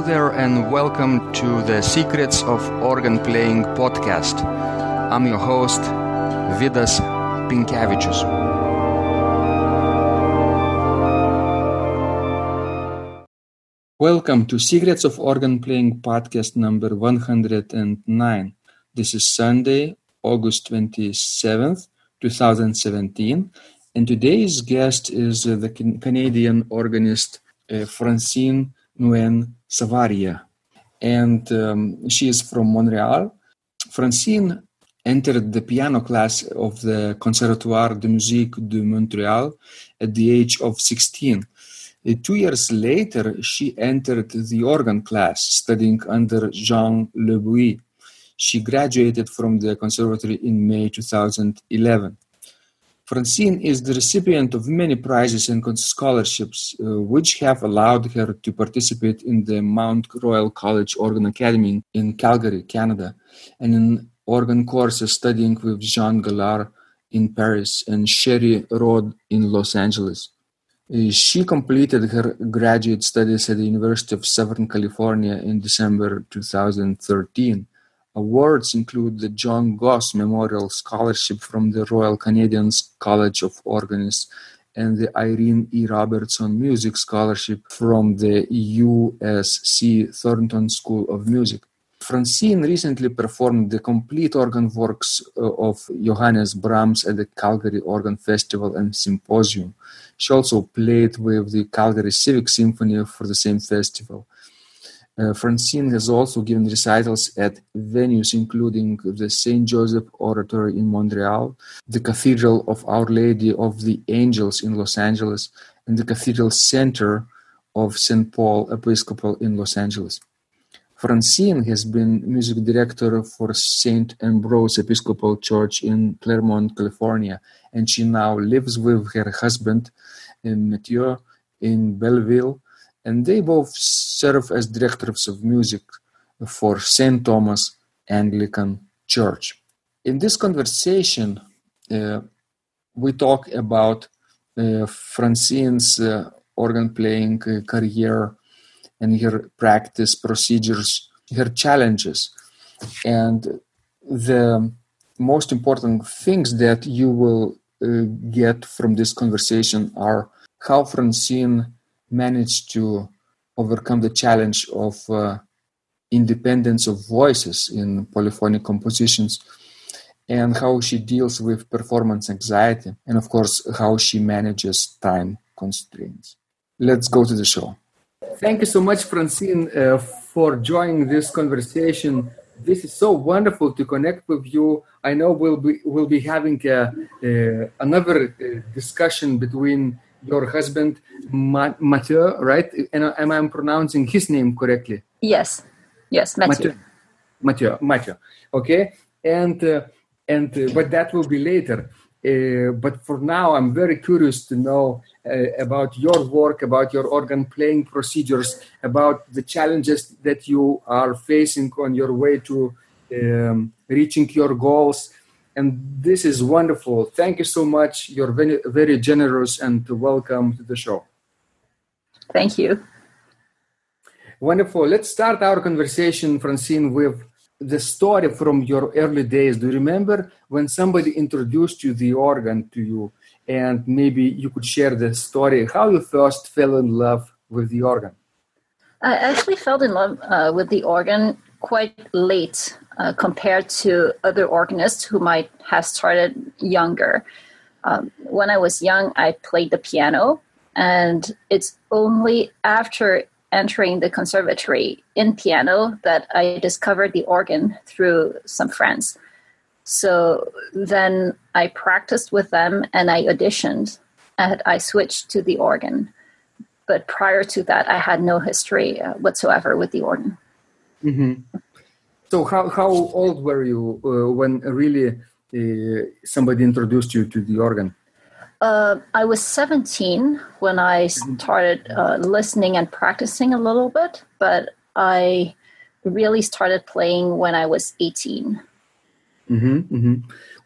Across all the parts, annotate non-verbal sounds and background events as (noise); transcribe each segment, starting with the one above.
Hello there, and welcome to the Secrets of Organ Playing podcast. I'm your host, Vidas Pinkevičius. Welcome to Secrets of Organ Playing podcast number 109. This is Sunday, August 27th, 2017, and today's guest is uh, the Canadian organist uh, Francine Nguyen Savaria, and um, she is from Montreal. Francine entered the piano class of the Conservatoire de Musique de Montreal at the age of 16. Uh, two years later, she entered the organ class, studying under Jean Le Buis. She graduated from the conservatory in May 2011. Francine is the recipient of many prizes and scholarships, uh, which have allowed her to participate in the Mount Royal College Organ Academy in Calgary, Canada, and in organ courses studying with Jean Gallard in Paris and Cherry Rhodes in Los Angeles. Uh, she completed her graduate studies at the University of Southern California in December 2013 Awards include the John Goss Memorial Scholarship from the Royal Canadian College of Organists and the Irene E. Robertson Music Scholarship from the USC Thornton School of Music. Francine recently performed the complete organ works uh, of Johannes Brahms at the Calgary Organ Festival and Symposium. She also played with the Calgary Civic Symphony for the same festival. Uh, Francine has also given recitals at venues including the St. Joseph Oratory in Montreal, the Cathedral of Our Lady of the Angels in Los Angeles, and the Cathedral Center of St. Paul Episcopal in Los Angeles. Francine has been music director for St. Ambrose Episcopal Church in Claremont, California, and she now lives with her husband, Mathieu, in Belleville, and they both serve as directors of music for St. Thomas Anglican Church. In this conversation, uh, we talk about uh, Francine's uh, organ playing uh, career and her practice procedures, her challenges, and the most important things that you will uh, get from this conversation are how Francine managed to overcome the challenge of uh, independence of voices in polyphonic compositions and how she deals with performance anxiety and of course how she manages time constraints. Let's go to the show. Thank you so much francine uh, for joining this conversation. This is so wonderful to connect with you. I know we'll be we'll be having a, uh, uh, another uh, discussion between your husband Ma- Mathieu, right? And am I pronouncing his name correctly? Yes, yes, Mathieu. Mathieu, Mathieu. Okay, and uh, and uh, but that will be later. Uh, but for now, I'm very curious to know uh, about your work, about your organ playing procedures, about the challenges that you are facing on your way to um, reaching your goals and this is wonderful. Thank you so much. You're very, very generous and welcome to the show. Thank you. Wonderful. Let's start our conversation, Francine, with the story from your early days. Do you remember when somebody introduced you the organ to you? And maybe you could share the story how you first fell in love with the organ. I actually fell in love uh, with the organ quite late uh, compared to other organists who might have started younger. Um, when I was young, I played the piano, and it's only after entering the conservatory in piano that I discovered the organ through some friends. So then I practiced with them and I auditioned and I switched to the organ. But prior to that, I had no history uh, whatsoever with the organ. Mm-hmm. So how how old were you uh, when really uh, somebody introduced you to the organ? Uh, I was 17 when I started uh, listening and practicing a little bit, but I really started playing when I was 18. Mm-hmm, mm-hmm.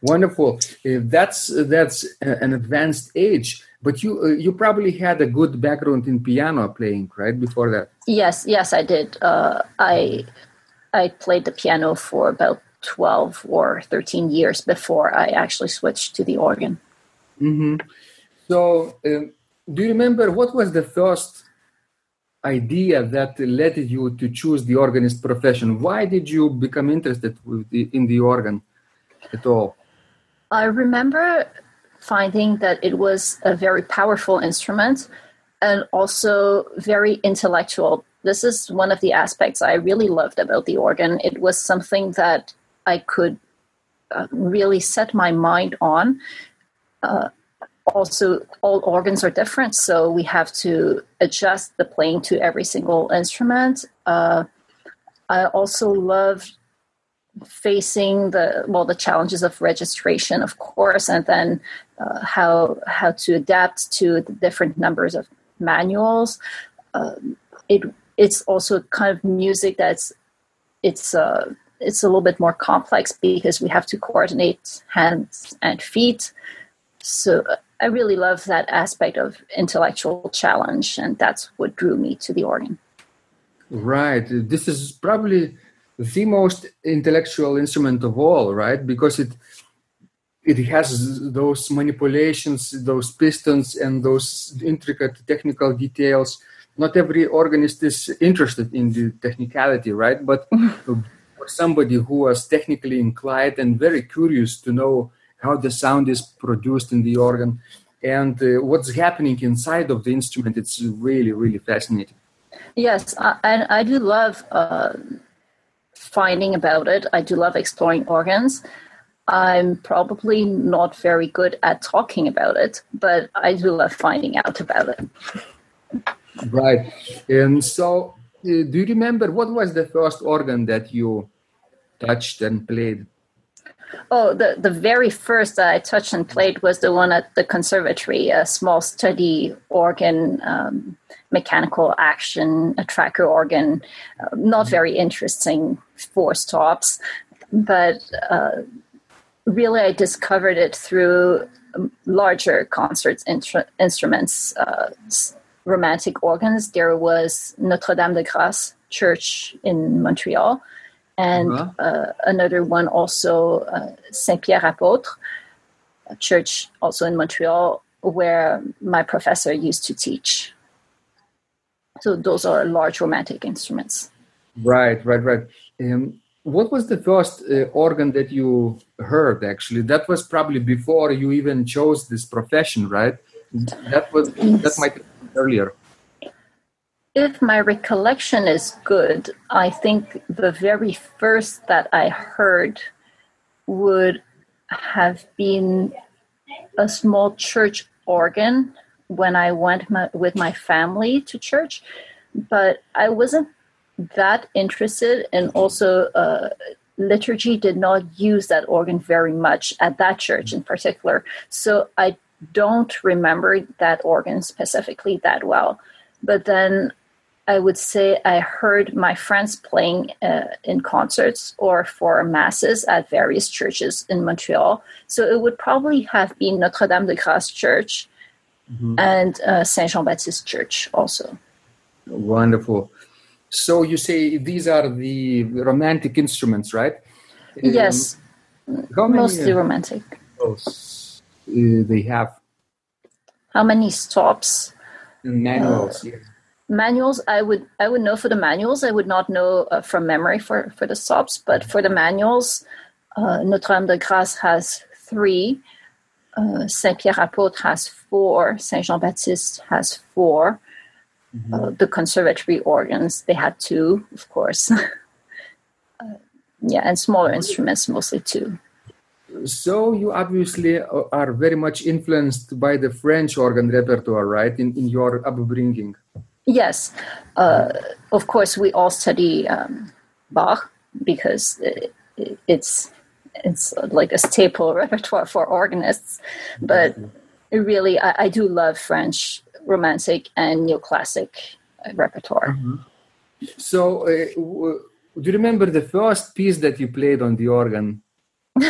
Wonderful. That's that's an advanced age, but you uh, you probably had a good background in piano playing, right? Before that. Yes, yes, I did. Uh, I I played the piano for about twelve or thirteen years before I actually switched to the organ. Mm-hmm. So, um, do you remember what was the first idea that led you to choose the organist profession? Why did you become interested the, in the organ at all? I remember finding that it was a very powerful instrument and also very intellectual. This is one of the aspects I really loved about the organ. It was something that I could uh, really set my mind on. Uh, also, all organs are different, so we have to adjust the playing to every single instrument. Uh, I also loved facing the well the challenges of registration of course and then uh, how how to adapt to the different numbers of manuals. Um, it it's also kind of music that's it's uh it's a little bit more complex because we have to coordinate hands and feet. So uh, i really love that aspect of intellectual challenge and that's what drew me to the organ. Right. This is probably the most intellectual instrument of all, right? Because it it has those manipulations, those pistons, and those intricate technical details. Not every organist is interested in the technicality, right? But for somebody who was technically inclined and very curious to know how the sound is produced in the organ and uh, what's happening inside of the instrument, it's really, really fascinating. Yes, I, I do love uh, finding about it. I do love exploring organs. I'm probably not very good at talking about it, but I do love finding out about it. Right. And so, uh, do you remember what was the first organ that you touched and played? Oh, the, the very first that I touched and played was the one at the conservatory, a small study organ, um, mechanical action, a tracker organ. Uh, not very interesting, four stops, but uh, really I discovered it through larger concerts instruments, uh, romantic organs. There was Notre Dame de Grâce Church in Montreal and uh-huh. uh, another one also uh, Saint Pierre Apôtre, a church also in Montreal, where my professor used to teach. So those are large romantic instruments. Right, right, right. Um, what was the first uh, organ that you heard? Actually, that was probably before you even chose this profession, right? That was that might earlier if my recollection is good, I think the very first that I heard would have been a small church organ when I went my, with my family to church, but I wasn't that interested, and also uh, liturgy did not use that organ very much at that church in particular. So I don't remember that organ specifically that well. But then I would say I heard my friends playing uh, in concerts or for masses at various churches in Montreal. So it would probably have been Notre Dame de Grâce Church mm-hmm. and uh, Saint Jean Baptiste Church also. Wonderful. So you say these are the romantic instruments, right? Yes, um, mostly uh, romantic. Uh, they have. How many stops? Manuals. Uh, yes manuals i would i would know for the manuals i would not know uh, from memory for for the stops but for the manuals uh, notre dame de grâce has three uh, saint pierre apôtre has four saint jean baptiste has 4 mm-hmm. Uh, the conservatory organs they had two of course. (laughs) Uh, yeah and smaller instruments mostly two. So you obviously are very much influenced by the french organ repertoire right in, in your upbringing? Yes, uh, of course, we all study um, Bach because it, it's it's like a staple (laughs) repertoire for organists. But really, I, I, do love French Romantic and Neoclassic repertoire. Mm-hmm. So, uh, do you remember the first piece that you played on the organ? (laughs)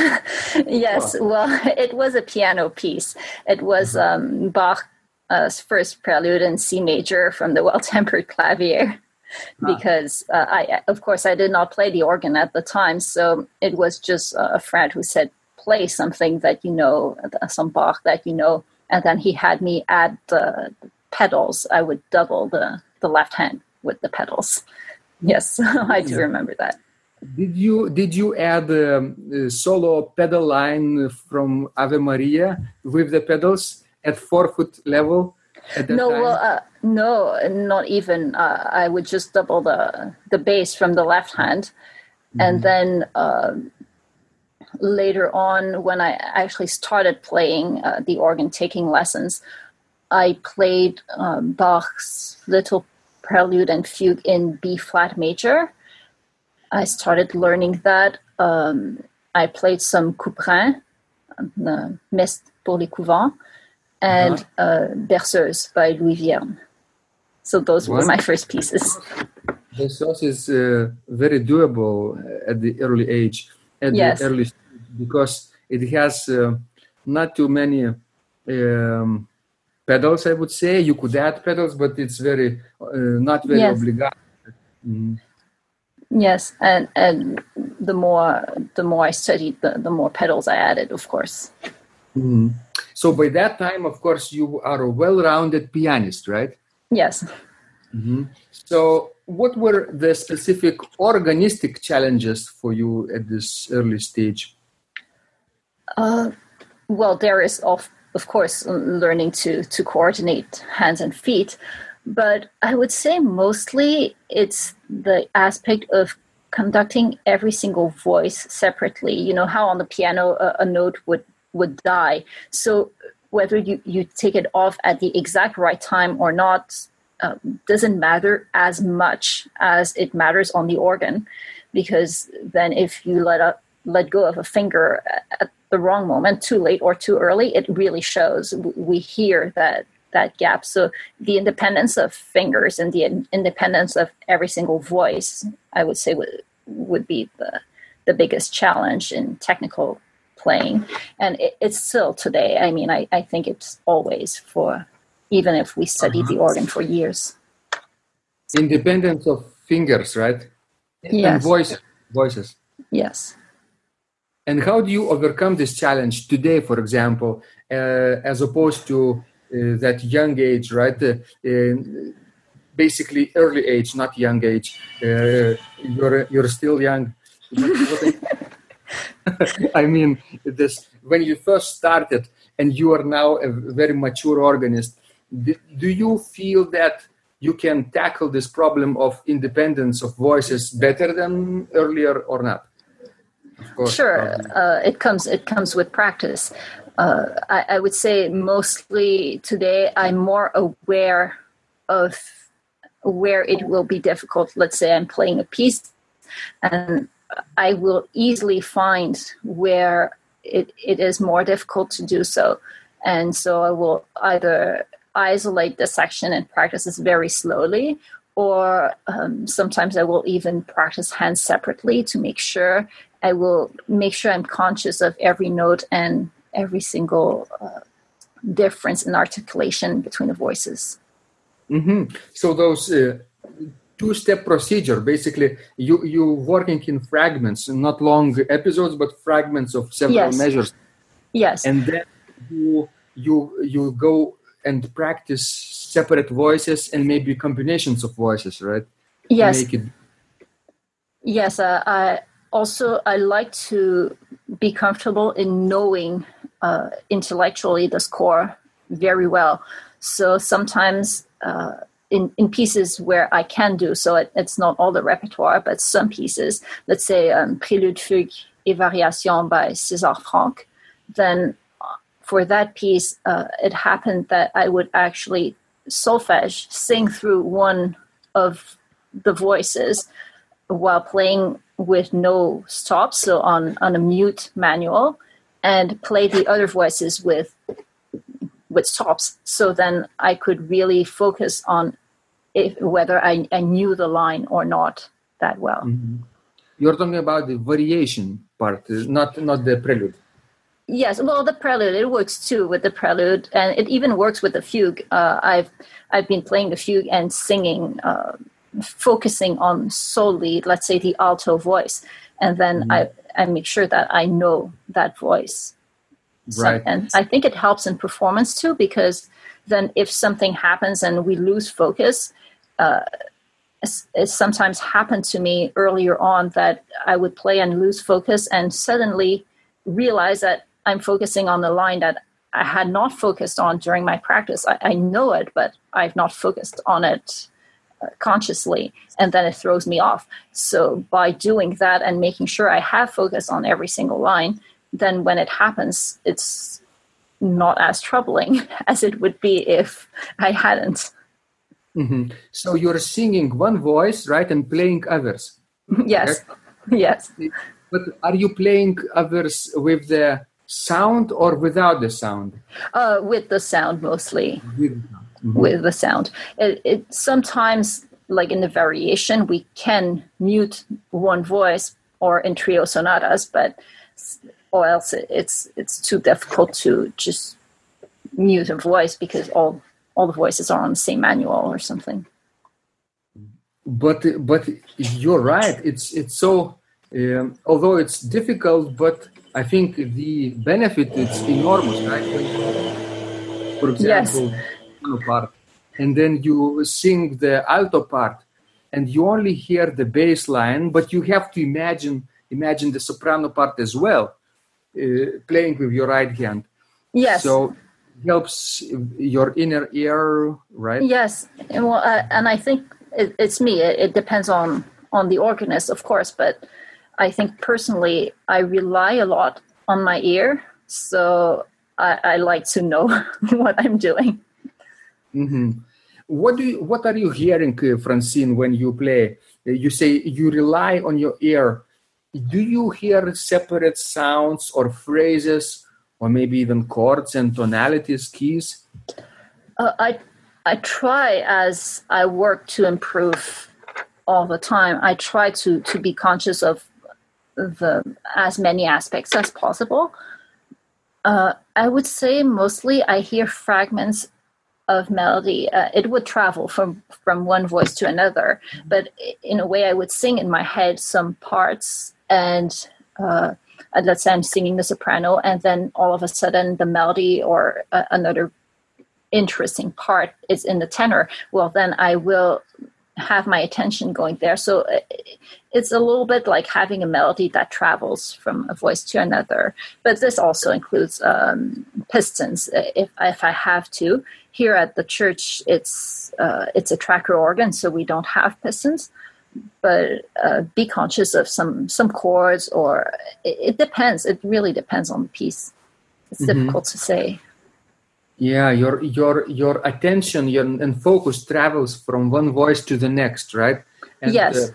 yes, well, (laughs) it was a piano piece. It was mm-hmm. um, Bach uh, first prelude in C major from the (laughs) Well Tempered Clavier. Ah. Because uh, I, of course, I did not play the organ at the time, so it was just a friend who said, "Play something that you know, some Bach that you know," and then he had me add the pedals. I would double the the left hand with the pedals. Yes, (laughs) I do remember that. Did you did you add um, a solo pedal line from Ave Maria with the pedals at four foot level? no, time? well, uh, no, not even. Uh, I would just double the the bass from the left hand, and then uh, later on, when I actually started playing uh, the organ, taking lessons, I played um, Bach's Little Prelude and Fugue in B flat major I started learning that. Um, I played some Couperin, uh, Messe pour les couvents, and uh-huh. uh, Berceuse by Louis Vierne. So those were my first pieces. Berceuse is uh, very doable at the early age, at yes. the early because it has uh, not too many um, pedals. I would say you could add pedals, but it's very uh, not very yes. obligatory. Mm. Yes, and and the more the more I studied, the the more pedals I added, of course. Mm-hmm. So by that time, of course, you are a well-rounded pianist, right? Yes. Mm-hmm. So, what were the specific organistic challenges for you at this early stage? Uh, well, there is of of course learning to to coordinate hands and feet, but I would say mostly it's the aspect of conducting every single voice separately. You know how on the piano a, a note would would die. So whether you, you take it off at the exact right time or not uh, doesn't matter as much as it matters on the organ, because then if you let up let go of a finger at the wrong moment, too late or too early, it really shows. We hear that that gap. So the independence of fingers and the independence of every single voice, I would say, would, would be the the biggest challenge in technical playing. And it, it's still today. I mean, I, I think it's always for even if we study uh-huh. the organ for years. Independence of fingers, right? Yes. And voice, voices. Yes. And how do you overcome this challenge today, for example, uh, as opposed to uh, that young age, right? Uh, basically, early age, not young age. Uh, you're you're still young. (laughs) I mean, this when you first started, and you are now a very mature organist. Do you feel that you can tackle this problem of independence of voices better than earlier or not? Course, sure, uh, it comes it comes with practice uh, I, I, would say mostly today I'm more aware of where it will be difficult. Let's say I'm playing a piece, and I will easily find where it, it is more difficult to do so. And so I will either isolate the section and practice this very slowly, or um, sometimes I will even practice hands separately to make sure I will make sure I'm conscious of every note and every single uh, difference in articulation between the voices. Mm-hmm. So those uh, two-step procedure, basically, you you working in fragments, not long episodes, but fragments of several yes. measures. Yes. And then you you you go and practice separate voices and maybe combinations of voices, right? Yes. Yes. Uh, I also I like to be comfortable in knowing uh, intellectually the score very well. So sometimes uh, in, in pieces where I can do so, it, it's not all the repertoire, but some pieces, let's say um, Prélude, Fugue et Variation by César Franck, then uh, for that piece, uh, it happened that I would actually solfege, sing through one of the voices while playing with no stops, so on, on a mute manual and play the other voices with with stops so then i could really focus on if, whether I, I knew the line or not that well mm-hmm. you're talking about the variation part not not the prelude Yes, well, the prelude it works too with the prelude, and it even works with the fugue. Uh, I've I've been playing the fugue and singing, uh, focusing on solely, let's say, the alto voice, and then mm-hmm. I I make sure that I know that voice. Right. So, and I think it helps in performance too because then if something happens and we lose focus, uh, it sometimes happened to me earlier on that I would play and lose focus and suddenly realize that I'm focusing on the line that I had not focused on during my practice. I, I know it, but I've not focused on it consciously, and then it throws me off. So by doing that and making sure I have focus on every single line, then when it happens, it's not as troubling (laughs) as it would be if I hadn't. Mm-hmm. So you're singing one voice, right, and playing others. (laughs) yes, yes. But are you playing others with the sound or without the sound? Uh, with the sound mostly. With the sound. Mm-hmm. With the sound. It, it, sometimes, like in the variation, we can mute one voice or in trio sonatas, but or else it, it's it's too difficult to just mute a voice because all all the voices are on the same manual or something. But but you're right. It's it's so um, although it's difficult, but I think the benefit is enormous, right? For example, yes. Part, and then you sing the alto part, and you only hear the bass line, but you have to imagine imagine the soprano part as well, uh, playing with your right hand. Yes. So helps your inner ear, right? Yes, and well, uh, and I think it, it's me. It, it, depends on on the organist, of course, but I think personally, I rely a lot on my ear, so I, I like to know (laughs) what I'm doing. Mm-hmm. What do you, What are you hearing, uh, Francine, when you play? Uh, you say you rely on your ear. Do you hear separate sounds or phrases? or maybe even chords and tonalities, keys? Uh, I I try as I work to improve all the time. I try to to be conscious of the as many aspects as possible. Uh, I would say mostly I hear fragments of melody. Uh, it would travel from from one voice to another, but in a way, I would sing in my head some parts and. Uh, let's say I'm singing the soprano, and then all of a sudden the melody or uh, another interesting part is in the tenor. Well, then I will have my attention going there. So uh, it's a little bit like having a melody that travels from a voice to another. But this also includes um, pistons, uh, if if I have to. Here at the church, it's uh, it's a tracker organ, so we don't have pistons but uh, be conscious of some some chords or it, it, depends it really depends on the piece it's mm-hmm. difficult to say yeah your your your attention your, and focus travels from one voice to the next right? And, yes. uh,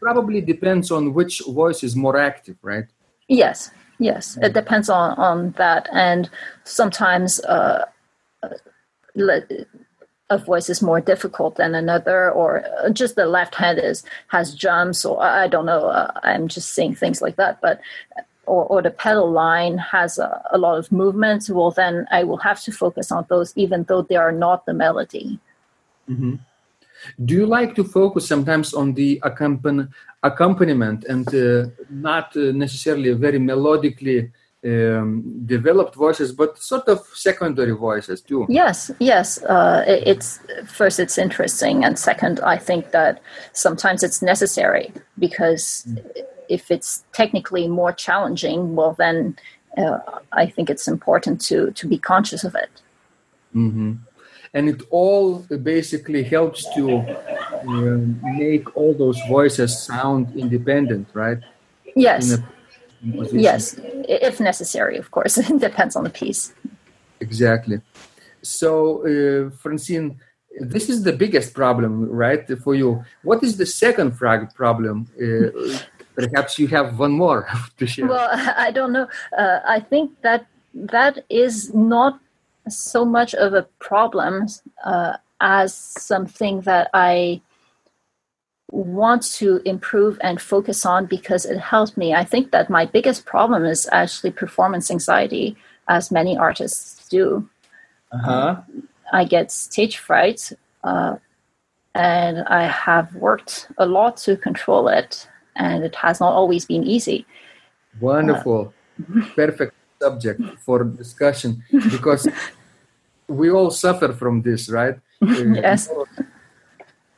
probably depends on which voice is more active right? Yes yes. It depends on on that. And sometimes uh, a voice is more difficult than another, or uh, just the left hand is has jumps, or I don't know. Uh, I'm just seeing things like that, but or, or the pedal line has a, a, lot of movement. Well, then I will have to focus on those, even though they are not the melody. Mm-hmm. Do you like to focus sometimes on the accompany, accompaniment and uh, not uh, necessarily very melodically? um, developed voices, but sort of secondary voices too. Yes, yes. Uh, it's first, it's interesting, and second, I think that sometimes it's necessary because mm. If it's technically more challenging, well, then uh, I think it's important to to be conscious of it. Mm-hmm. And it all basically helps to uh, make all those voices sound independent, right? Yes Yes, if necessary, of course. (laughs) it depends on the piece. Exactly. So, uh, Francine, this is the biggest problem, right, for you. What is the second frag problem? Uh, perhaps you have one more (laughs) to share. Well, (laughs) I don't know. Uh, I think that that is not so much of a problem uh, as something that I want to improve and focus on because it helps me. I think that my biggest problem is actually performance anxiety, as many artists do. Uh-huh. I get stage fright, uh, and I have worked a lot to control it, and it has not always been easy. Wonderful. Uh, (laughs) Perfect subject for discussion because (laughs) we all suffer from this, right? yes.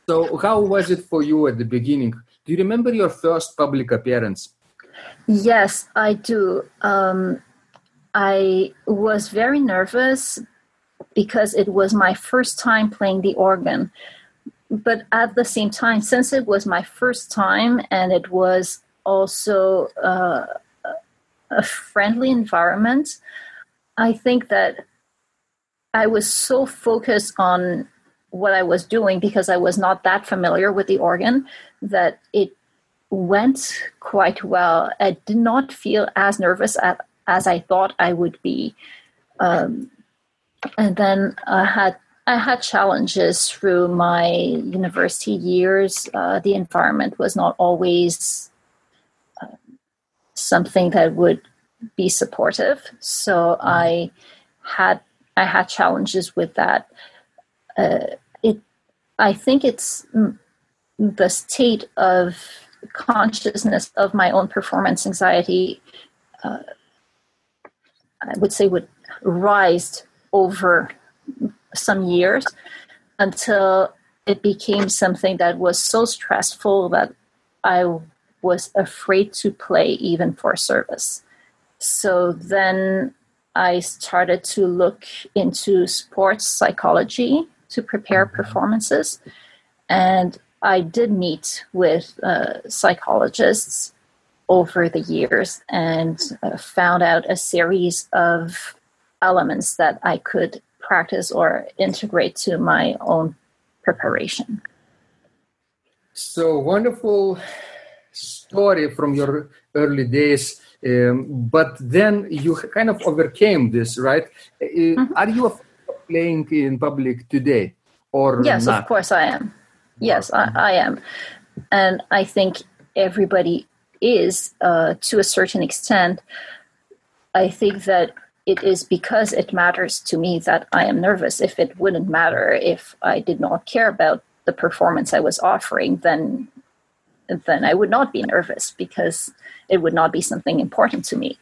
So, how was it for you at the beginning? Do you remember your first public appearance? Yes, I do. Um, I was very nervous because it was my first time playing the organ. But at the same time, since it was my first time and it was also uh, a friendly environment, I think that I was so focused on what I was doing because I was not that familiar with the organ that it went quite well. I did not feel as nervous as, as I thought I would be. Um, and then I had I had challenges through my university years. Uh, the environment was not always uh, something that would be supportive, so I had I had challenges with that. Uh, I think it's the state of consciousness of my own performance anxiety, uh, I would say, would rise over some years until it became something that was so stressful that I was afraid to play even for service. So then I started to look into sports psychology to prepare mm-hmm. performances. And I did meet with uh, psychologists over the years and uh, found out a series of elements that I could practice or integrate to my own preparation. So wonderful story from your early days. Um, but then you kind of overcame this, right? Uh, mm-hmm. Are you playing in public today or yes not? of course i am yes I, I am and i think everybody is uh, to a certain extent i think that it is because it matters to me that i am nervous if it wouldn't matter if i did not care about the performance i was offering then then i would not be nervous because it would not be something important to me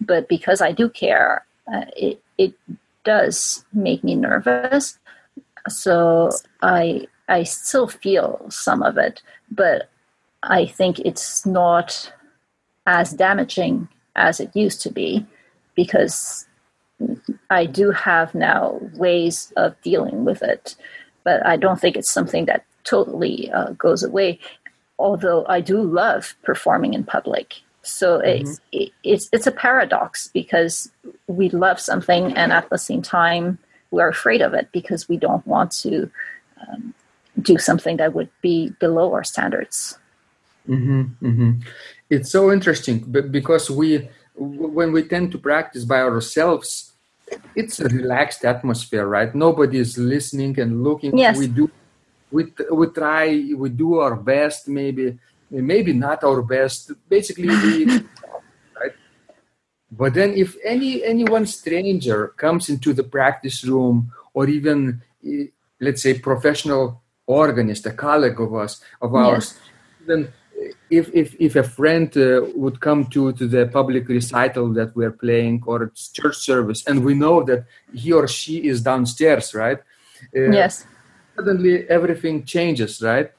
but because i do care uh, it, it does make me nervous. So I I still feel some of it, but I think it's not as damaging as it used to be because I do have now ways of dealing with it, but I don't think it's something that totally uh, goes away. Although I do love performing in public, so mm-hmm. it's it, it's it's a paradox because we love something and at the same time we're afraid of it because we don't want to um, do something that would be below our standards. Mm-hmm, mm-hmm. It's so interesting but because we when we tend to practice by ourselves, it's a relaxed atmosphere, right? Nobody is listening and looking. Yes. We do we we try we do our best maybe maybe not our best. Basically, we, (laughs) right? But then, if any anyone stranger comes into the practice room, or even eh, let's say professional organist, a colleague of us of ours, yes. then if if if a friend uh, would come to to the public recital that we're playing or church service, and we know that he or she is downstairs, right? Uh, yes. Suddenly, everything changes, right?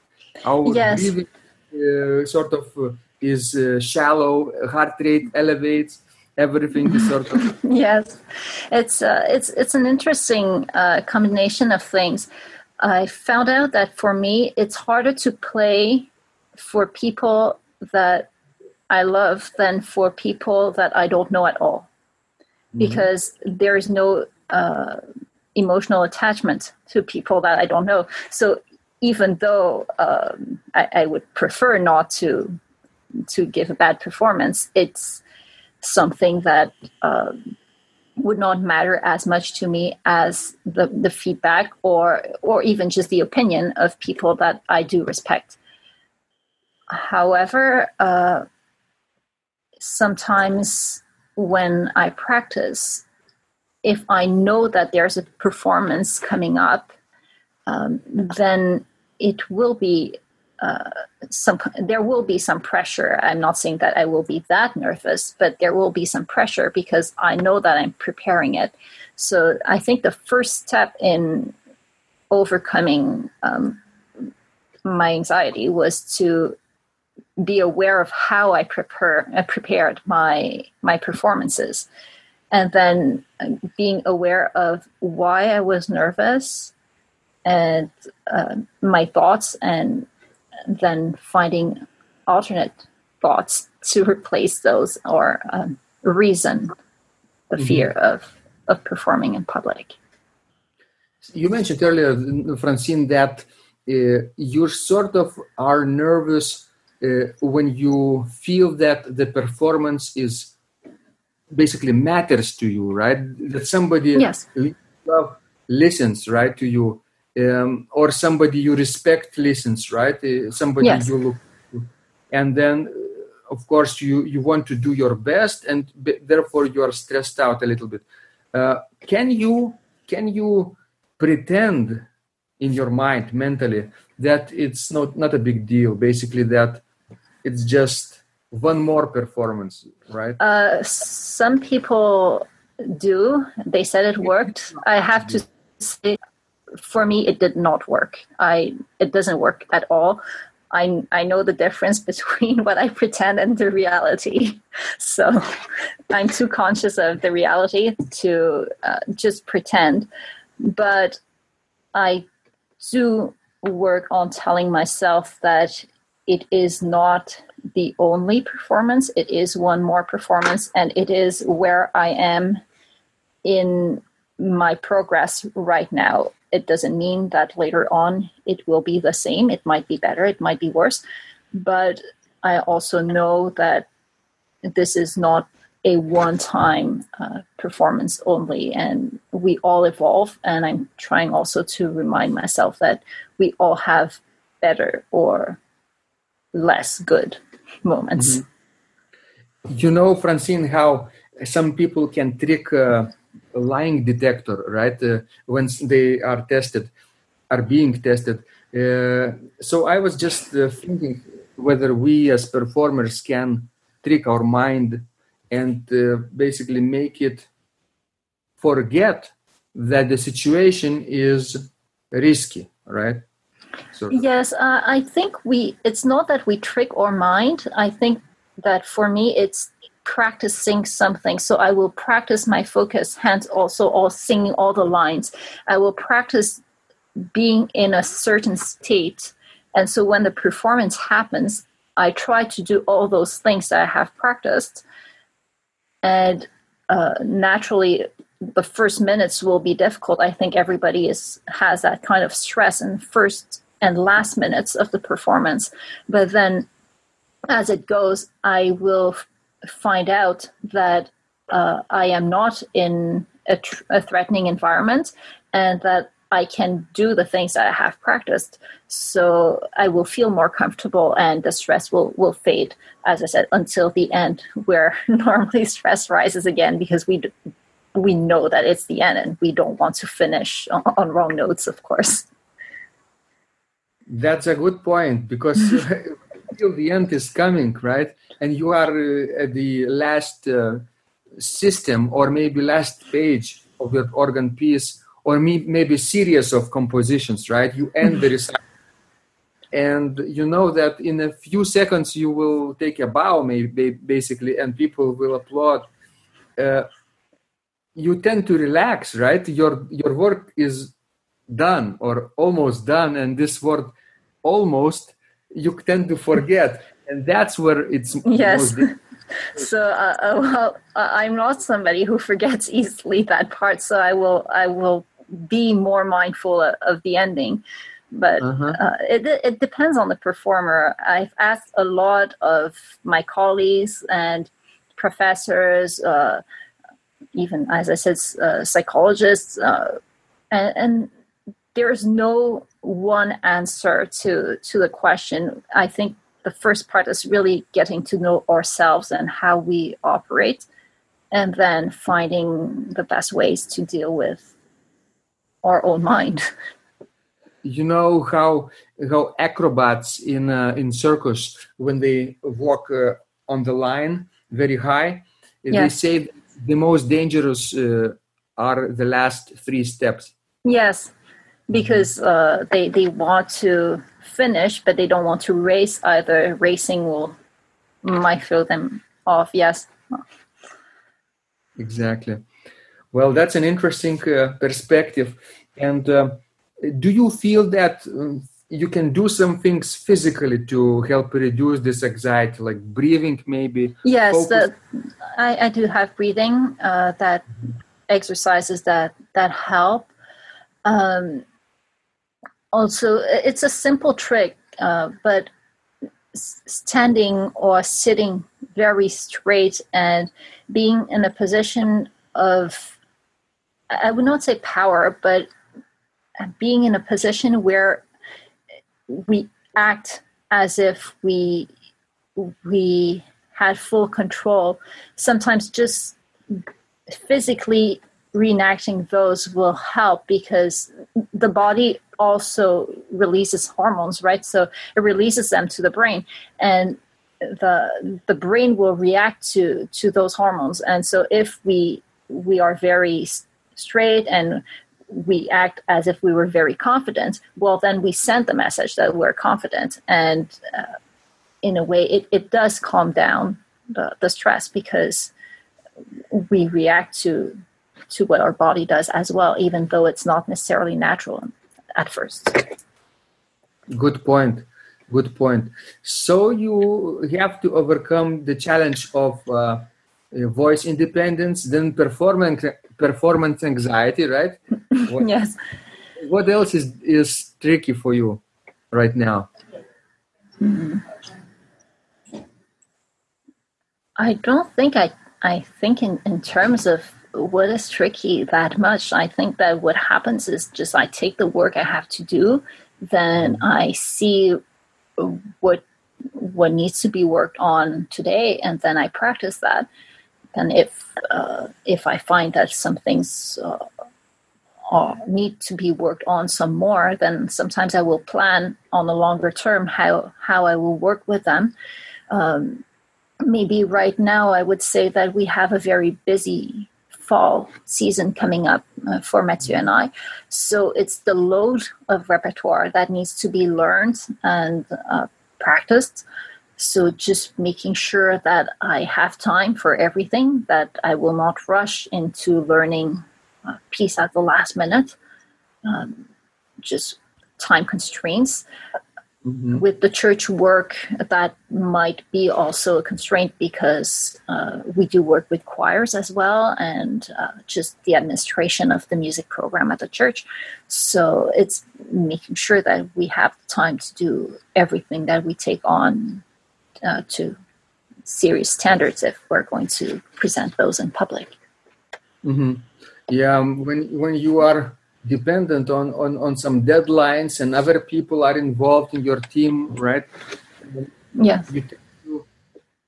Our yes. breathing uh, sort of uh, is uh, shallow, heart rate elevates, everything is sort of (laughs) yes it's uh, it's it's an interesting uh, combination of things i found out that for me it's harder to play for people that i love than for people that i don't know at all mm-hmm. because there is no uh, emotional attachment to people that i don't know so even though um, I, I, would prefer not to to give a bad performance, it's something that um, would not matter as much to me as the, the feedback or or even just the opinion of people that I do respect. However, uh, sometimes when I practice, if I know that there's a performance coming up, um, then it will be uh, some. There will be some pressure. I'm not saying that I will be that nervous, but there will be some pressure because I know that I'm preparing it. So I think the first step in overcoming um, my anxiety was to be aware of how I prepare uh, prepared my my performances, and then uh, being aware of why I was nervous and uh, my thoughts, and then finding alternate thoughts to replace those or um, reason the mm-hmm. fear of of performing in public. You mentioned earlier, Francine, that uh, you sort of are nervous when you feel that the performance is basically matters to you, right? That somebody yes. listens, right, to you, um, or somebody you respect listens, right? Uh, somebody yes. you look, to. and then uh, of course you you want to do your best, and b- therefore you are stressed out a little bit. Uh, can you can you pretend in your mind mentally that it's not not a big deal? Basically, that it's just one more performance, right? Uh, some people do. They said it worked. I have to say, for me, it did not work. I it doesn't work at all. I I know the difference (laughs) between what I pretend and the reality. (laughs) So I'm too conscious of the reality to uh, just pretend. But I do work on telling myself that it is not the only performance. It is one more performance, and it is where I am in my progress right now. It doesn't mean that later on it will be the same. It might be better, it might be worse. But I also know that this is not a one time uh, performance only, and we all evolve. And I'm trying also to remind myself that we all have better or less good moments. Mm-hmm. You know, Francine, how some people can trick a lying detector, right? Uh, when they are tested, are being tested. Uh, so I was just uh, thinking whether we as performers can trick our mind and uh, basically make it forget that the situation is risky, right? Yes, uh, I think we. It's not that we trick our mind. I think that for me, it's practicing something. So I will practice my focus, hence also all singing all the lines. I will practice being in a certain state, and so when the performance happens, I try to do all those things that I have practiced, and uh, naturally the first minutes will be difficult. I think everybody is has that kind of stress in first and last minutes of the performance. But then, as it goes, I will find out that uh, I am not in a, tr- a threatening environment, and that I can do the things that I have practiced. So I will feel more comfortable and the stress will, will fade, as I said, until the end, (laughs) where (laughs) normally stress rises again because we we know that it's the end and we don't want to finish on, on wrong notes, of course. That's a good point because (laughs) till the end is coming, right? And you are uh, at the last uh, system or maybe last page of your organ piece or maybe series of compositions, right? You end the (laughs) recital and you know that in a few seconds you will take a bow maybe basically and people will applaud uh, you tend to relax right? Your your work is done or almost done and this word almost you tend to forget and that's where it's yes. (laughs) so uh, uh, well uh, i'm not somebody who (laughs) forgets easily that part so i will i will be more mindful of, of the ending. But uh-huh. uh, it, it depends on the performer. I've asked a lot of my colleagues and professors uh, even as I said, uh, psychologists, uh, and, and there's no one answer to to the question. I think the first part is really getting to know ourselves and how we operate, and then finding the best ways to deal with our own mind. (laughs) You know how how acrobats in uh, in circus when they walk uh, on the line very high, yes. they say the most dangerous uh, are the last three steps. Yes, because uh, they they want to finish, but they don't want to race either. Racing will might throw them off. Yes. Exactly. Well, that's an interesting uh, perspective. And uh, do you feel that um, you can do some things physically to help reduce this anxiety, like breathing, maybe? Yes, the, I, I, do have breathing uh, that exercises that that help. Um, also, it's a simple trick, uh, but standing or sitting very straight and being in a position of, I would not say power, but being in a position where we act as if we we had full control. Sometimes just physically reenacting those will help because the body also releases hormones, right? So it releases them to the brain, and the the brain will react to to those hormones. And so if we we are very straight and we act as if we were very confident, well, then we send the message that we're confident, and uh, in a way, it, it does calm down the, the stress because we react to to what our body does as well, even though it's not necessarily natural at first. Good point. Good point. So you have to overcome the challenge of uh, voice independence, then performance performance anxiety, right? (laughs) What, yes. What else is is tricky for you right now? Mm-hmm. I don't think I I think in, in terms of what is tricky that much. I think that what happens is just I take the work I have to do, then I see what what needs to be worked on today, and then I practice that. And if uh, if I find that some things uh, need to be worked on some more, then sometimes I will plan on the longer term how how I will work with them. Um, maybe right now I would say that we have a very busy fall season coming up uh, for Mathieu and I. So it's the load of repertoire that needs to be learned and uh, practiced. So just making sure that I have time for everything, that I will not rush into learning a piece at the last minute. Um, just time constraints. Mm-hmm. With the church work, that might be also a constraint because uh, we do work with choirs as well and uh, just the administration of the music program at the church. So it's making sure that we have time to do everything that we take on uh, to serious standards if we're going to present those in public. Mm-hmm. Yeah, um, when when you are dependent on, on, on some deadlines and other people are involved in your team, right? Yeah. You to,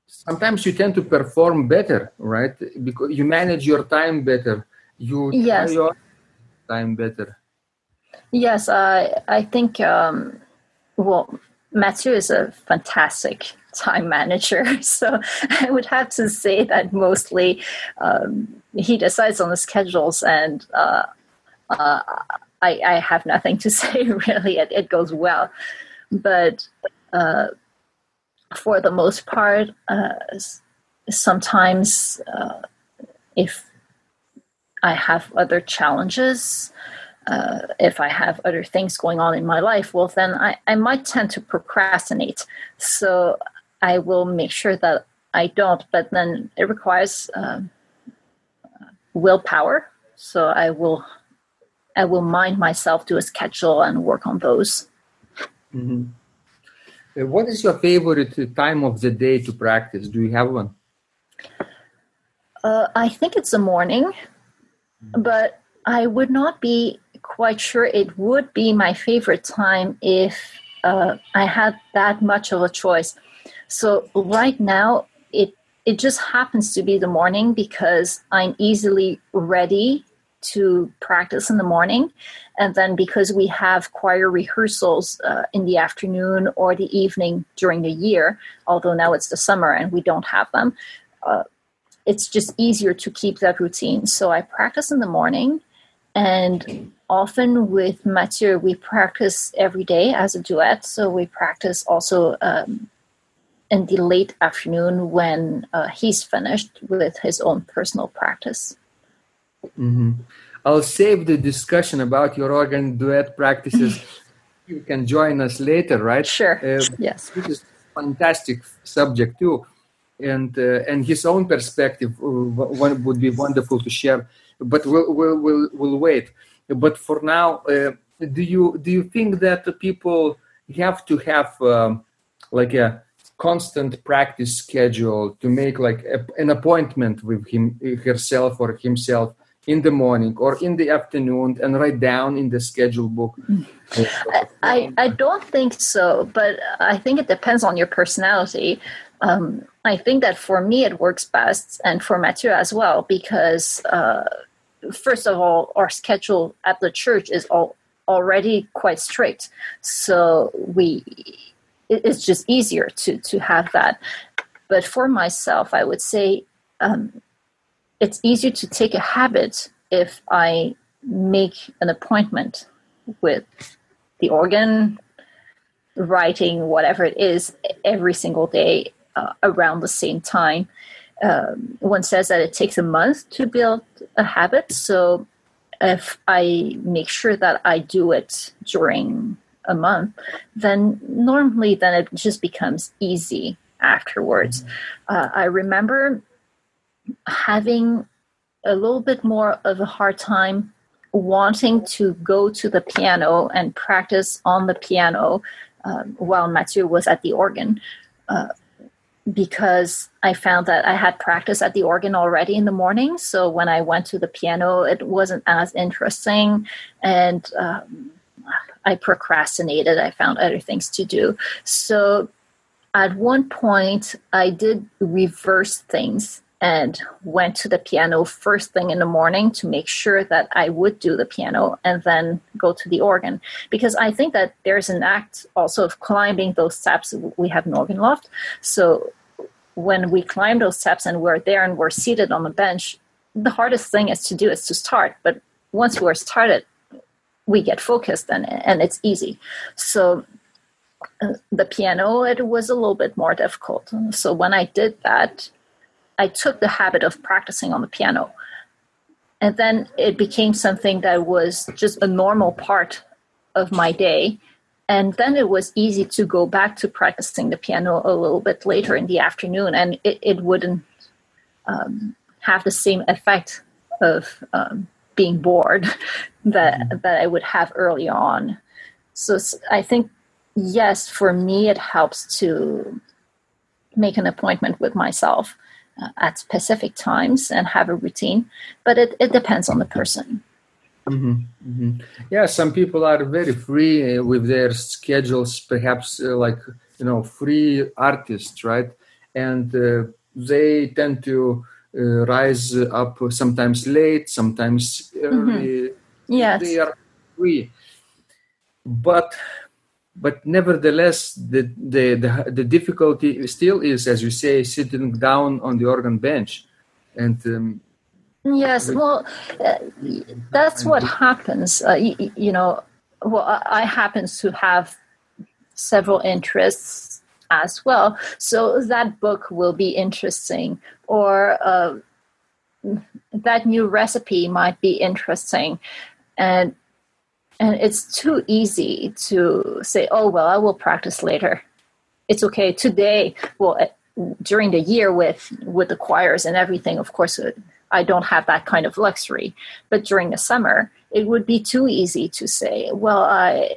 sometimes you tend to perform better, right? Because you manage your time better. You yes. your time better. Yes, I I think um, well, Mathieu is a fantastic time manager, (laughs) so I would have to say that mostly um, he decides on the schedules and. Uh, uh, I, I, have nothing to (laughs) say really. It, it goes well, but uh, for the most part, uh, sometimes uh, if I have other challenges, uh, if I have other things going on in my life, well, then I, I might tend to procrastinate. So I will make sure that I don't, but then it requires um, willpower. So I will I will mind myself to a schedule and work on those. Mm-hmm. Uh, what is your favorite time of the day to practice? Do you have one? Uh, I think it's the morning, but I would not be quite sure it would be my favorite time if uh, I had that much of a choice. So right now, it it just happens to be the morning because I'm easily ready to practice in the morning, and then because we have choir rehearsals uh, in the afternoon or the evening during the year, although now it's the summer and we don't have them. Uh, it's just easier to keep that routine. So I practice in the morning, and often with Mathieu, we practice every day as a duet. So we practice also um, in the late afternoon when uh, he's finished with his own personal practice. Mm-hmm. I'll save the discussion about your organ duet practices. (laughs) you can join us later, right? Sure. Uh, yes. This is a fantastic subject too and uh, and his own perspective uh, would be wonderful to share. But we'll we'll we'll, we'll wait. But for now, uh, do you do you think that people have to have um, like a constant practice schedule to make like a, an appointment with him herself or himself in the morning or in the afternoon and write down in the schedule book. I, I don't think so but i think it depends on your personality. Um, I think that for me it works best, and for Mathieu as well, because uh, first of all, our schedule at the church is all, already quite strict, so we it's just easier to to have that. But for myself, I would say um, it's easier to take a habit if I make an appointment with the organ, writing, whatever it is, every single day uh, around the same time. Um, one says that it takes a month to build a habit. So if I make sure that I do it during a month, then normally then it just becomes easy afterwards. Uh, I remember having a little bit more of a hard time wanting to go to the piano and practice on the piano um, while Mathieu was at the organ. Uh, because I found that I had practice at the organ already in the morning. So when I went to the piano, it wasn't as interesting. And um, I procrastinated. I found other things to do. So at one point, I did reverse things and went to the piano first thing in the morning to make sure that I would do the piano and then go to the organ. Because I think that there's an act also of climbing those steps. We have an organ loft. So when we climb those steps and we're there and we're seated on the bench, the hardest thing is to do is to start. But once we're started, we get focused and, and it's easy. So uh, the piano, it was a little bit more difficult. So when I did that, I took the habit of practicing on the piano. And then it became something that was just a normal part of my day. And then it was easy to go back to practicing the piano a little bit later in the afternoon, and it, it wouldn't um, have the same effect of um, being bored (laughs) that mm-hmm. that I would have early on. So I think yes, for me it helps to make an appointment with myself uh, at specific times and have a routine, but it, it depends on the person. Mm-hmm, mm-hmm. Yeah, some people are very free uh, with their schedules, perhaps uh, like you know, free artists, right? And uh, they tend to uh, rise up sometimes late, sometimes early. Mm-hmm. Yes, they are free, but but nevertheless, the, the, the, the, difficulty still is, as you say, sitting down on the organ bench. And um, yes, well, uh, that's what happens. Uh, you, you, know, well, I happen to have several interests as well. So that book will be interesting, or uh, that new recipe might be interesting. And and it's too easy to say, oh, well, I will practice later. It's okay today. Well, during the year with, with the choirs and everything, of course, uh, I don't have that kind of luxury. But during the summer, it would be too easy to say, well, I,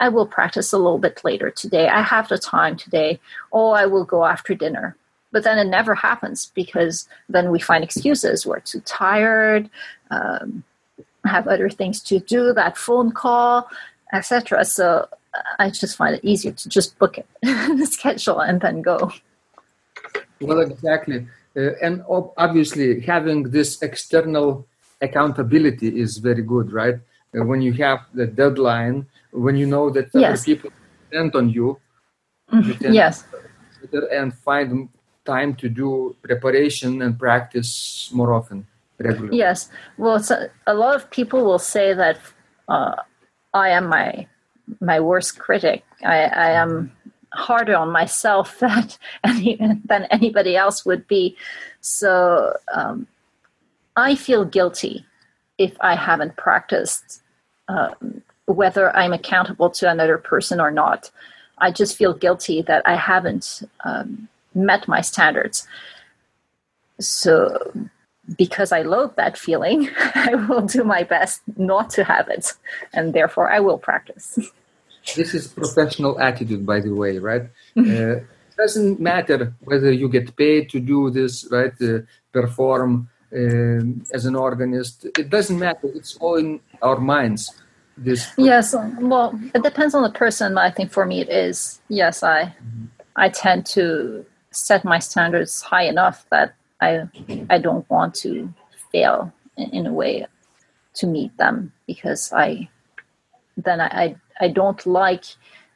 I will practice a little bit later today. I have the time today. Oh, I will go after dinner. But then it never happens because then we find excuses. We're too tired. Um, have other things to do, that phone call, etc. So I just find it easier to just book it, (laughs) schedule, and then go. Well, exactly. Uh, and obviously, having this external accountability is very good, right? Uh, when you have the deadline, when you know that yes. other people depend on you, mm-hmm. you yes, and find time to do preparation and practice more often, regularly. Yes. Well, a lot of people will say that uh, I am my my worst critic. I, I am harder on myself (laughs) than any, than anybody else would be. So um, I feel guilty if I haven't practiced, um, whether I'm accountable to another person or not. I just feel guilty that I haven't um, met my standards. So, because I loathe that feeling, (laughs) I will do my best not to have it, and therefore I will practice. This is professional attitude, by the way, right? (laughs) uh, doesn't matter whether you get paid to do this, right? Uh, perform uh, as an organist. It doesn't matter. It's all in our minds. This. Yes. Well, it depends on the person. But i think for me it is. Yes, I, mm-hmm. I tend to set my standards high enough that I, I don't want to fail in, in a way to meet them because I, then I, I I don't like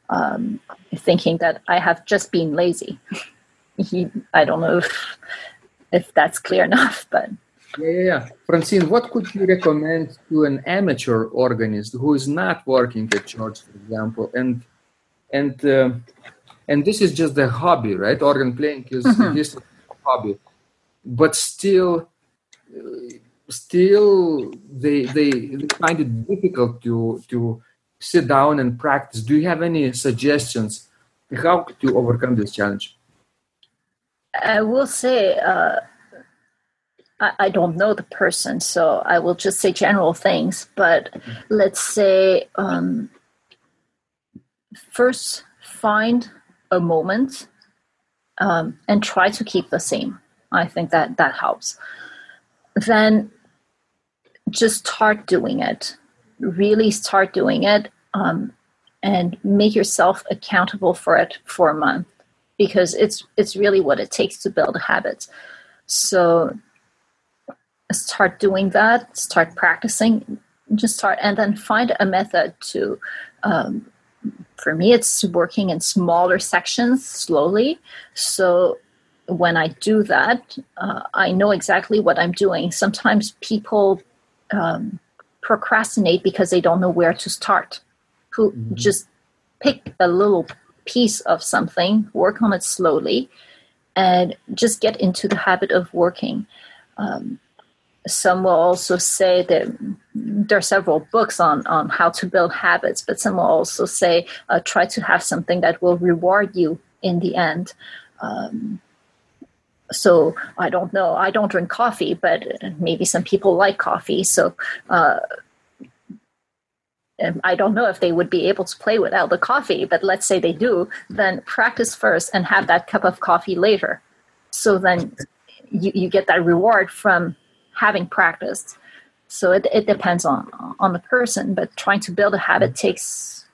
um, thinking that I have just been lazy. (laughs) I don't know if if that's clear enough, but yeah, yeah, yeah. Francine, what could you recommend to an amateur organist who is not working at church, for example, and and uh, and this is just a hobby, right? Organ playing is mm-hmm. his hobby, but still, still they, they they find it difficult to to sit down and practice. Do you have any suggestions how to overcome this challenge? I will say uh, I, I, don't know the person, so I will just say general things. But let's say um, first find a moment um, and try to keep the same. I think that that helps. Then just start doing it. Really start doing it um, and make yourself accountable for it for a month because it's it's really what it takes to build habits. So start doing that, start practicing, just start, and then find a method to. Um, for me, it's working in smaller sections slowly. So when I do that, uh, I know exactly what I'm doing. Sometimes people um, procrastinate because they don't know where to start who mm-hmm. just pick a little piece of something, work on it slowly, and just get into the habit of working. Um, some will also say that there are several books on, on how to build habits, but some will also say uh, try to have something that will reward you in the end. Um, so I don't know. I don't drink coffee, but maybe some people like coffee. So uh, I don't know if they would be able to play without the coffee, but let's say they do, then practice first and have that cup of coffee later. So then you, you get that reward from having practiced. So it, it depends on on the person, but trying to build a habit takes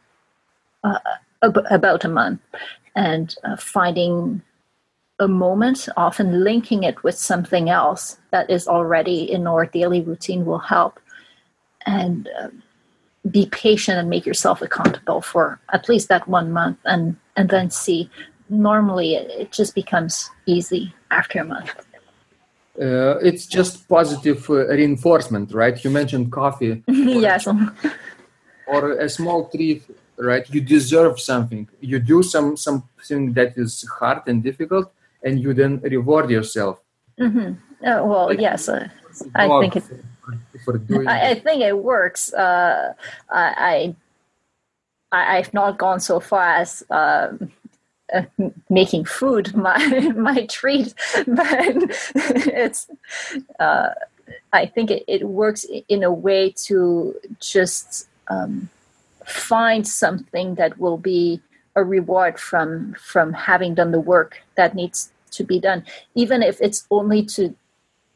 uh, ab- about a month, and uh, finding a moment, often linking it with something else that is already in our daily routine will help. And uh, be patient and make yourself accountable for at least that one month and and then see normally it, it just becomes easy after a month uh, it's just positive uh, reinforcement right? You mentioned coffee. (laughs) Yes. or a small treat right? You deserve something. You do some something that is hard and difficult and you then reward yourself. Mm-hmm. uh, well like, yes uh, i think it for doing I, I think it works. Uh, I, I I've not gone so far as uh, (laughs) making food (laughs) my my treat, (laughs) but it's. Uh, I think it, it works in a way to just um, find something that will be a reward from from having done the work that needs to be done, even if it's only to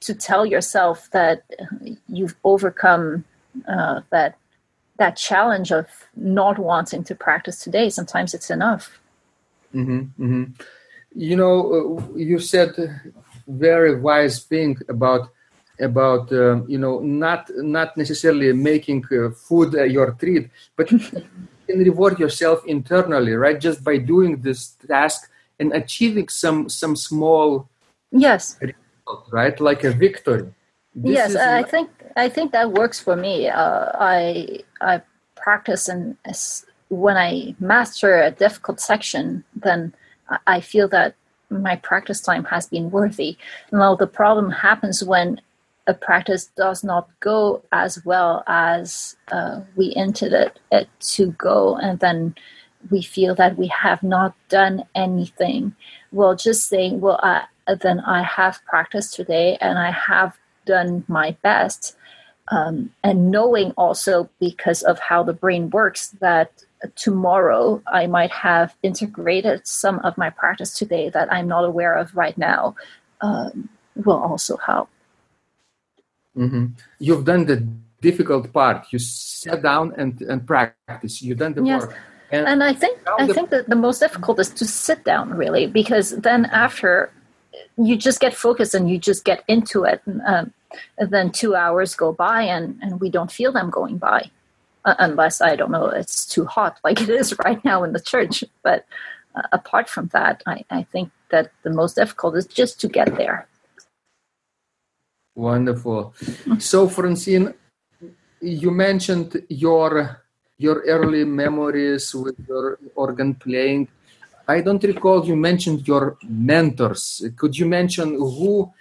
to tell yourself that you've overcome uh, that that challenge of not wanting to practice today. Sometimes it's enough. Mm-hmm, mm-hmm. You know, uh, you said very wise thing about about uh, you know not not necessarily making uh, food uh, your treat, but you can reward yourself internally, right? Just by doing this task and achieving some some small yes result, right, like a victory. This yes, I think I think that works for me. Uh, I I practice and when I master a difficult section, then I feel that my practice time has been worthy. Now the problem happens when a practice does not go as well as uh, we intended it to go, and then we feel that we have not done anything. Well, just saying, well, I, then I have practiced today and I have done my best. Um, and knowing also because of how the brain works that tomorrow I might have integrated some of my practice today that I'm not aware of right now um, will also help. Mm-hmm. You've done the difficult part. You sat down and, and practice. You've done the yes. work. And, and I think I the... think that the most difficult is to sit down really because then after you just get focused and you just get into it. And, um, and then two hours go by and, and we don't feel them going by. Uh, unless I don't know, it's too hot like it is (laughs) right now in the church. But uh, apart from that, I, I think that the most difficult is just to get there. Wonderful. So, Francine, you mentioned your your early memories with your organ playing. I don't recall you mentioned your mentors. Could you mention who?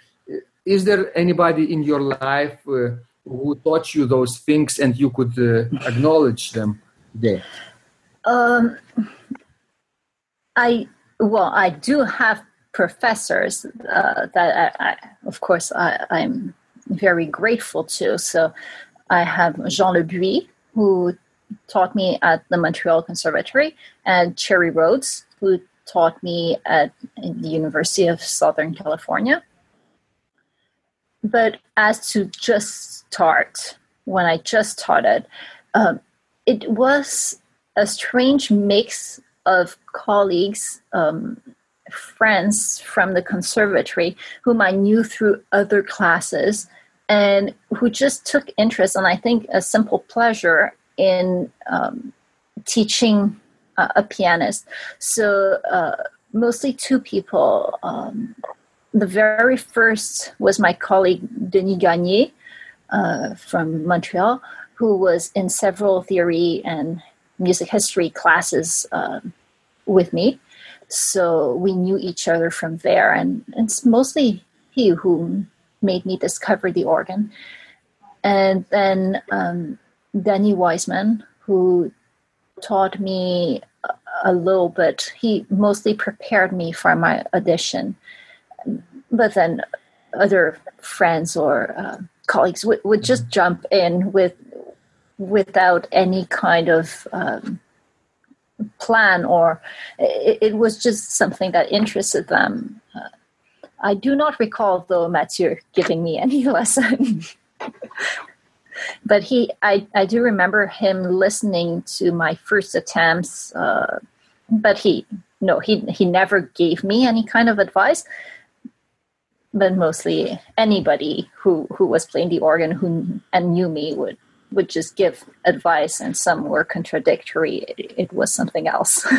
Is there anybody in your life uh, who taught you those things and you could uh, acknowledge them there? Um, I well, I do have professors uh, that I, I, of course I, am very grateful to. So I have Jean Le Buis, who taught me at the Montreal Conservatory, and Cherry Rhodes, who taught me at the University of Southern California. But as to just start, when I just taught it, um, it was a strange mix of colleagues, um, friends from the conservatory whom I knew through other classes and who just took interest and I think a simple pleasure in um, teaching uh, a pianist. So uh, mostly two people. Um, the very first was my colleague Denis Gagné, uh, from Montreal, who was in several theory and music history classes uh, with me. So we knew each other from there, and, it's mostly he who made me discover the organ. And then um, Danny Wiseman, who taught me a little bit. He mostly prepared me for my audition, but then other friends or uh, colleagues would, would just mm-hmm. jump in with without any kind of um, plan or it, it, was just something that interested them. Uh, I do not recall though Mathieu giving me any (laughs) lesson. but he I, I do remember him listening to my first attempts uh, but he no he he never gave me any kind of advice but mostly anybody who who was playing the organ who and knew me would would just give advice and some were contradictory. It, it was something else. (laughs)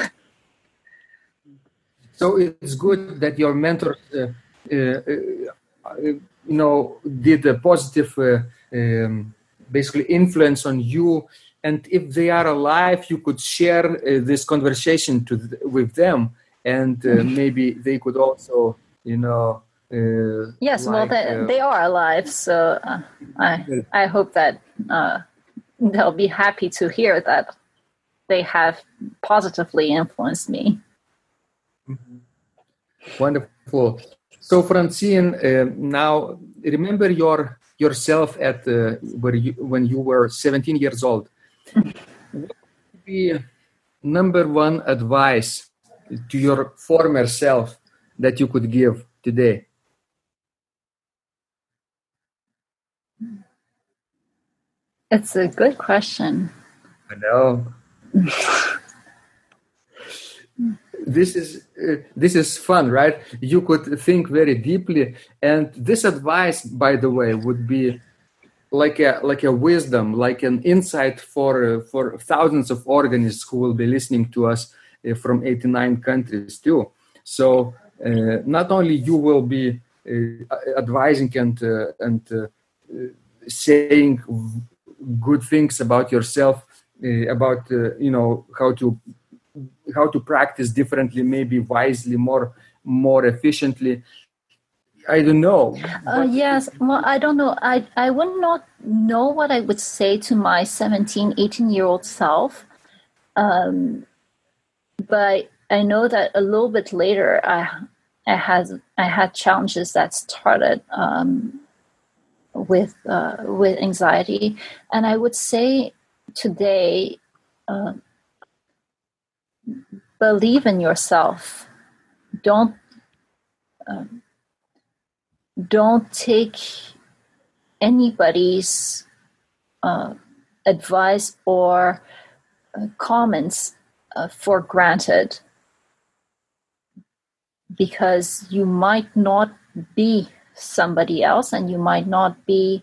So it's good that your mentors uh, uh, uh, you know did a positive uh, um, basically influence on you. And if they are alive you could share uh, this conversation to th- with them. And uh, maybe they could also you know uh, yes, like, well, they, uh, they are alive, so uh, I I hope that uh, they'll be happy to hear that they have positively influenced me. Mm-hmm. Wonderful. So, Francine, uh, now remember your yourself at uh, where you, when you were 17 years old. what would be number one advice to your former self that you could give today? It's a good question. I know. (laughs) this is uh, this is fun, right? You could think very deeply, and this advice, by the way, would be like a like a wisdom, like an insight for uh, for thousands of organists who will be listening to us uh, from 89 countries too. So uh, not only you will be uh, advising and uh, and saying good things about yourself, about you know how to how to practice differently, maybe wisely, more more efficiently. I don't know. Uh, yes. Well, I don't know. I, I would not know what I would say to my 17, 18 year old self. Um, but I know that a little bit later, I, I had, I had challenges that started um, with, uh, with anxiety. And I would say today, uh, believe in yourself. Don't um, don't take anybody's uh, advice or uh, comments uh, for granted because you might not be somebody else and you might not be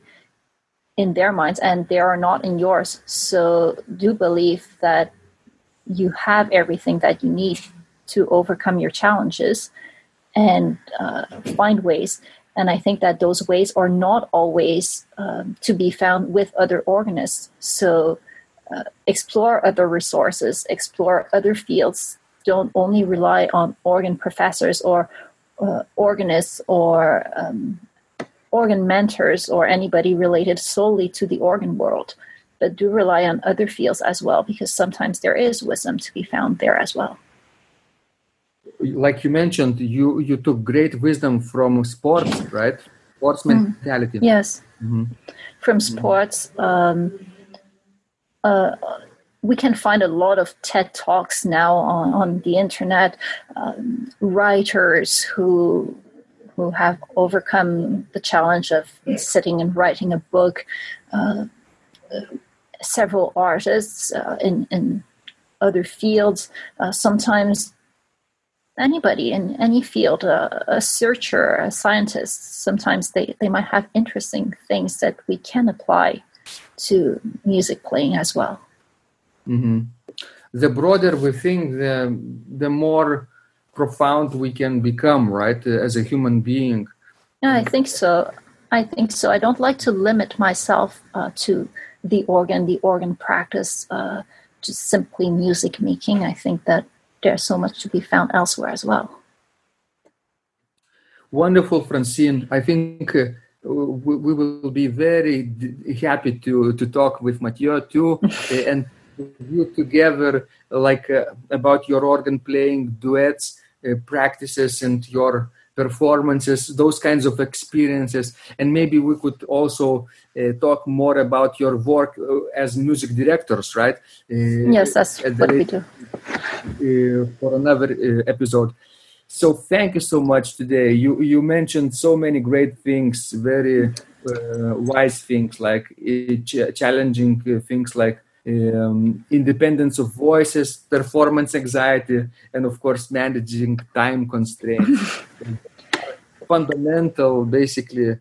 in their minds and they are not in yours. So do believe that you have everything that you need to overcome your challenges and uh, find ways. And I think that those ways are not always um, to be found with other organists. So uh, explore other resources, explore other fields. Don't only rely on organ professors or uh, organists or um, organ mentors or anybody related solely to the organ world but do rely on other fields as well because sometimes there is wisdom to be found there as well. Like you mentioned you you took great wisdom from sports right? Sports mm. mentality. Yes. Mm-hmm. from sports um, uh, we can find a lot of TED talks now on, on the internet. Um, writers who who have overcome the challenge of sitting and writing a book. Uh, several artists uh, in, in other fields. Uh, sometimes anybody in any field, uh, a searcher, a scientist, sometimes they, they might have interesting things that we can apply to music playing as well. Mm-hmm. The broader we think, the, the more profound we can become, right, as a human being. Yeah, I think so. I think so. I don't like to limit myself uh, to the organ, the organ practice, uh, just simply music making. I think that there's so much to be found elsewhere as well. Wonderful, Francine. I think uh, we, we, will be very happy to, to talk with Mathieu too and (laughs) you together like uh, about your organ playing duets uh, practices and your performances, those kinds of experiences. And maybe we could also uh, talk more about your work uh, as music directors, right? Uh, yes, that's what we do. Uh, for another uh, episode. So thank you so much today. You you mentioned so many great things, very uh, wise things like ch- challenging things like um, independence of voices, performance anxiety, and of course managing time constraints. (laughs) Fundamental, basically, uh,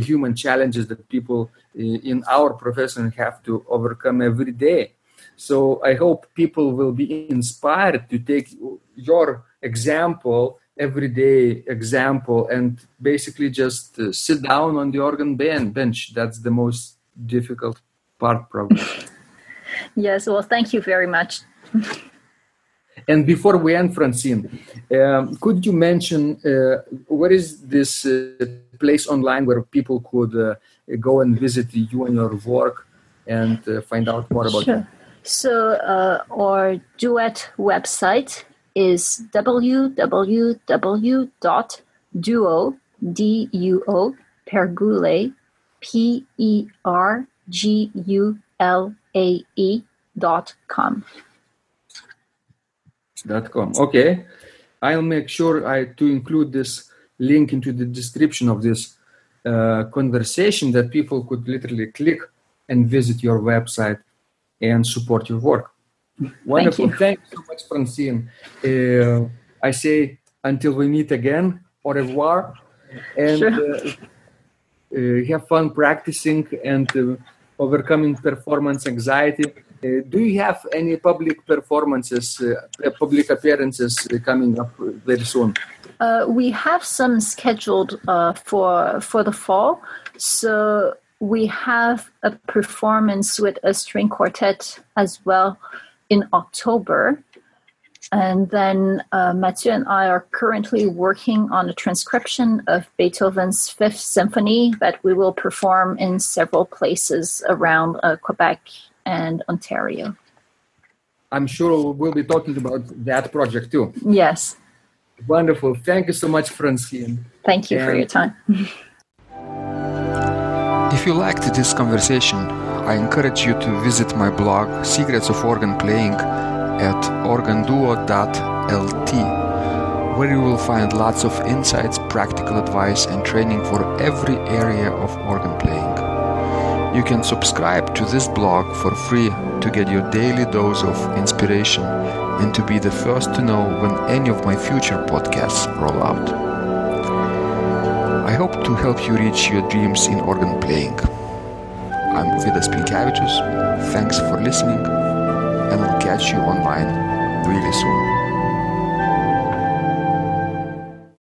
human challenges that people uh, in our profession have to overcome every day. So I hope people will be inspired to take your example, everyday example, and basically just uh, sit down on the organ bench. That's the most difficult part, probably. Yes, well, thank you very much. and before we end, Francine, um, could you mention uh, what is this uh, place online where people could uh, go and visit you and your work and uh, find out more about sure. you? So, uh, our duet website is www.duo, D-U-O, pergola, P-E-R-G-U-L ae dot com. Dot com. Okay, I'll make sure I to include this link into the description of this uh, conversation that people could literally click and visit your website. and support your work. Wonderful. Thank you, Thank you so much, Francine. Uh, I say until we meet again, au revoir, and Sure. uh, uh, have fun practicing and uh, overcoming performance anxiety. Uh, do you have any public performances, uh, public appearances uh, coming up very soon? Uh, we have some scheduled uh, for for the fall. So we have a performance with a string quartet as well in October. And then uh, Mathieu and I are currently working on a transcription of Beethoven's Fifth Symphony that we will perform in several places around uh, Quebec and Ontario. I'm sure we'll be talking about that project too. Yes. Wonderful. Thank you so much, Francine. Thank you for your time. (laughs) If you liked this conversation, I encourage you to visit my blog Secrets of Organ Playing at organduo.lt, where you will find lots of insights, practical advice, and training for every area of organ playing. You can subscribe to this blog for free to get your daily dose of inspiration and to be the first to know when any of my future podcasts roll out. I hope to help you reach your dreams in organ playing. I'm Vidas Pinkevičius. Thanks for listening, and I'll catch you online really soon.